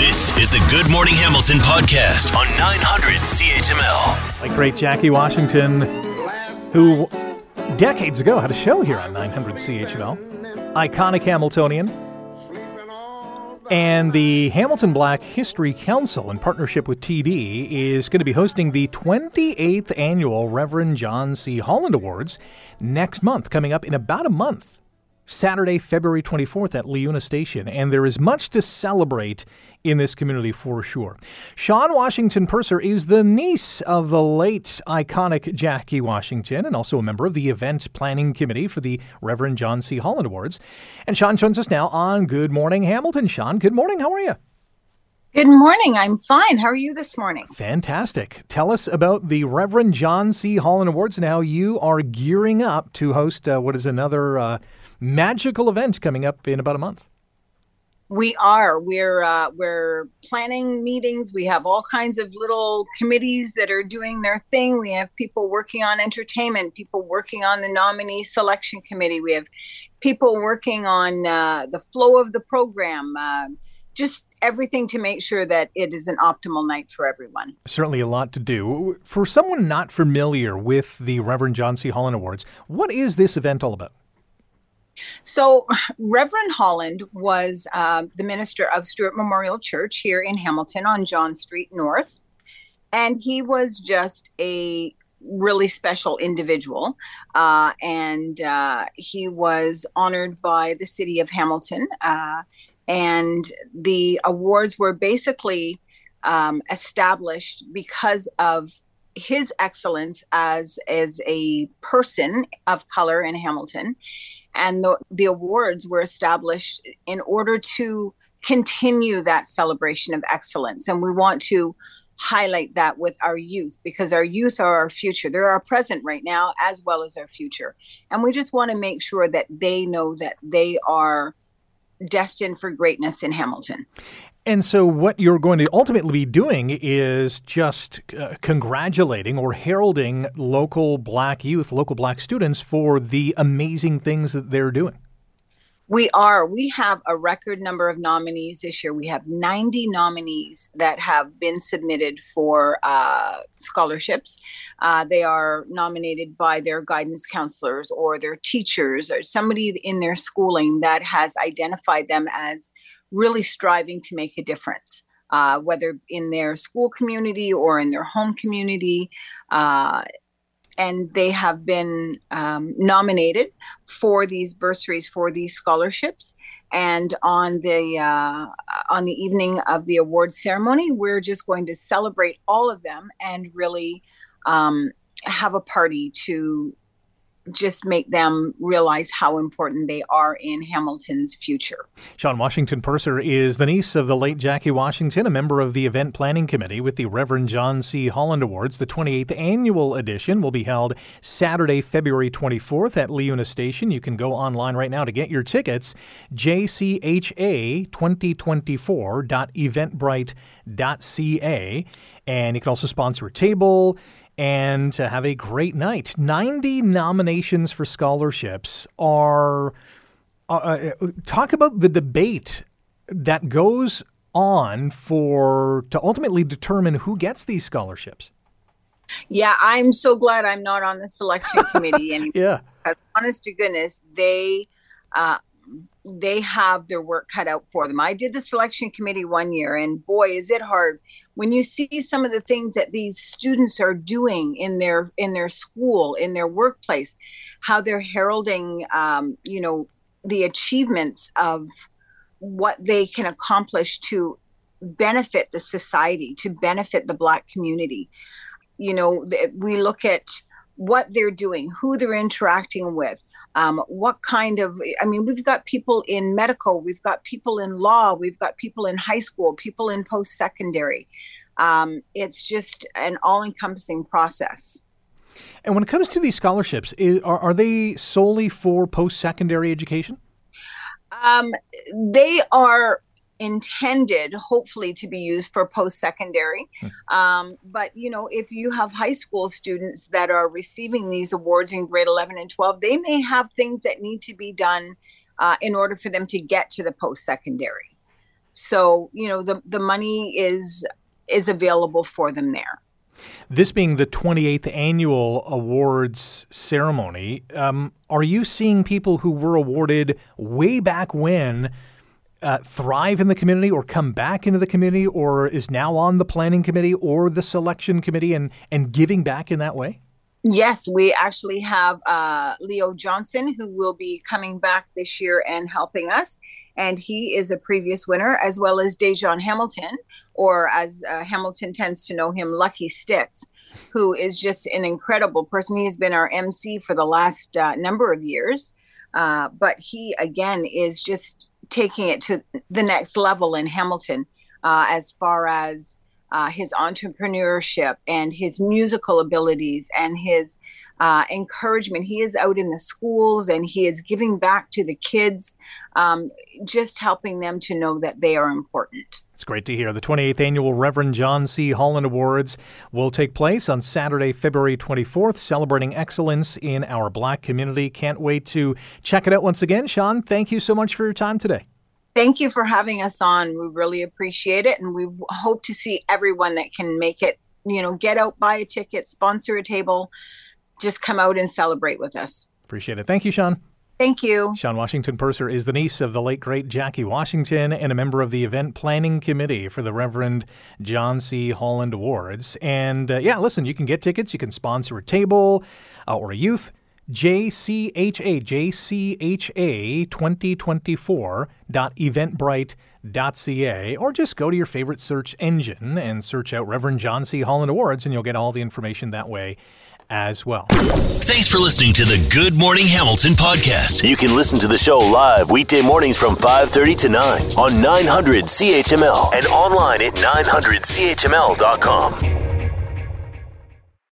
This is the Good Morning Hamilton podcast on 900 CHML. Like great Jackie Washington, who decades ago had a show here on 900 CHML. Iconic Hamiltonian. And the Hamilton Black History Council, in partnership with TD, is going to be hosting the 28th annual Reverend John C. Holland Awards next month, coming up in about a month. Saturday, February 24th at LIUNA Station, and there is much to celebrate in this community for sure. Shawn Washington Purser is the niece of the late iconic Jackie Washington and also a member of the event planning committee for the Reverend John C. Holland Awards. And Shawn joins us now on Good Morning Hamilton. Shawn, good morning. How are you? Good morning. I'm fine. How are you this morning? Fantastic. Tell us about the Reverend John C. Holland Awards and how you are gearing up to host uh, what is another uh, magical event coming up in about a month. We are. We're uh, we're planning meetings. We have all kinds of little committees that are doing their thing. We have people working on entertainment, people working on the nominee selection committee. We have people working on uh, the flow of the program. Uh, just everything to make sure that it is an optimal night for everyone. Certainly a lot to do. For someone not familiar with the Reverend John C. Holland Awards, what is this event all about? So, Reverend Holland was uh, the minister of Stewart Memorial Church here in Hamilton on John Street North. And he was just a really special individual. Uh, and uh, he was honored by the city of Hamilton. And the awards were basically um, established because of his excellence as as a person of color in Hamilton. And the, the awards were established in order to continue that celebration of excellence. And we want to highlight that with our youth because our youth are our future. They're our present right now as well as our future. And we just want to make sure that they know that they are destined for greatness in hamilton and so, what you're going to ultimately be doing is just uh, congratulating or heralding local black youth, local black students for the amazing things that they're doing. We are. We have a record number of nominees this year. We have 90 nominees that have been submitted for uh, scholarships. Uh, they are nominated by their guidance counselors or their teachers or somebody in their schooling that has identified them as really striving to make a difference, uh, whether in their school community or in their home community. And they have been um, nominated for these bursaries for these scholarships. And on the uh, on the evening of the award ceremony we're just going to celebrate all of them and really um, have a party to just make them realize how important they are in Hamilton's future. Shawn Washington Purser is the niece of the late Jackie Washington, a member of the event planning committee with the Reverend John C. Holland Awards. The 28th annual edition will be held Saturday, February 24th at LIUNA Station. You can go online right now to get your tickets. jcha2024.eventbrite.ca. And you can also sponsor a table and to have a great night. 90 nominations for scholarships are. Uh, uh, talk about the debate that goes on for to ultimately determine who gets these scholarships. Yeah, I'm so glad I'm not on the selection committee anymore. yeah, honest to goodness, they uh, they have their work cut out for them. I did the selection committee one year, and boy, is it hard when you see some of the things that these students are doing in their in their school, in their workplace, how they're heralding, um, you know, the achievements of what they can accomplish to benefit the society, to benefit the Black community. You know, we look at what they're doing, who they're interacting with, um, what kind of i mean we've got people in medical we've got people in law we've got people in high school people in post-secondary. Um, it's just an all-encompassing process. And when it comes to these scholarships are, are they solely for post-secondary education? Um, they are intended hopefully to be used for post-secondary hmm. um, but you know if you have high school students that are receiving these awards in grade 11 and 12 they may have things that need to be done uh, in order for them to get to the post-secondary So you know the the money is is available for them there. This being the 28th annual awards ceremony, um, are you seeing people who were awarded way back when uh, thrive in the community or come back into the community or is now on the planning committee or the selection committee and, and giving back in that way? Yes, we actually have uh, Leo Johnson who will be coming back this year and helping us. And he is a previous winner, as well as Dejon Hamilton, or as uh, Hamilton tends to know him, Lucky Sticks, who is just an incredible person. He has been our MC for the last uh, number of years. Uh, but he, again, is just taking it to the next level in Hamilton uh, as far as uh, his entrepreneurship and his musical abilities and his uh, encouragement. He is out in the schools and he is giving back to the kids, um, just helping them to know that they are important. It's great to hear. The 28th annual Reverend John C. Holland Awards will take place on Saturday, February 24th, celebrating excellence in our black community. Can't wait to check it out once again. Shawn, thank you so much for your time today. Thank you for having us on. We really appreciate it. And we hope to see everyone that can make it, you know, get out, buy a ticket, sponsor a table, just come out and celebrate with us. Appreciate it. Thank you, Shawn. Thank you. Shawn Washington Purser is the niece of the late great Jackie Washington and a member of the event planning committee for the Reverend John C. Holland Awards. And uh, yeah, listen, you can get tickets, you can sponsor a table uh, or a youth. JCHA, JCHA 2024.eventbrite.ca, or just go to your favorite search engine and search out Reverend John C. Holland Awards, and you'll get all the information that way as well. Thanks for listening to the Good Morning Hamilton podcast. You can listen to the show live weekday mornings from 5:30 to 9 on 900 CHML and online at 900CHML.com.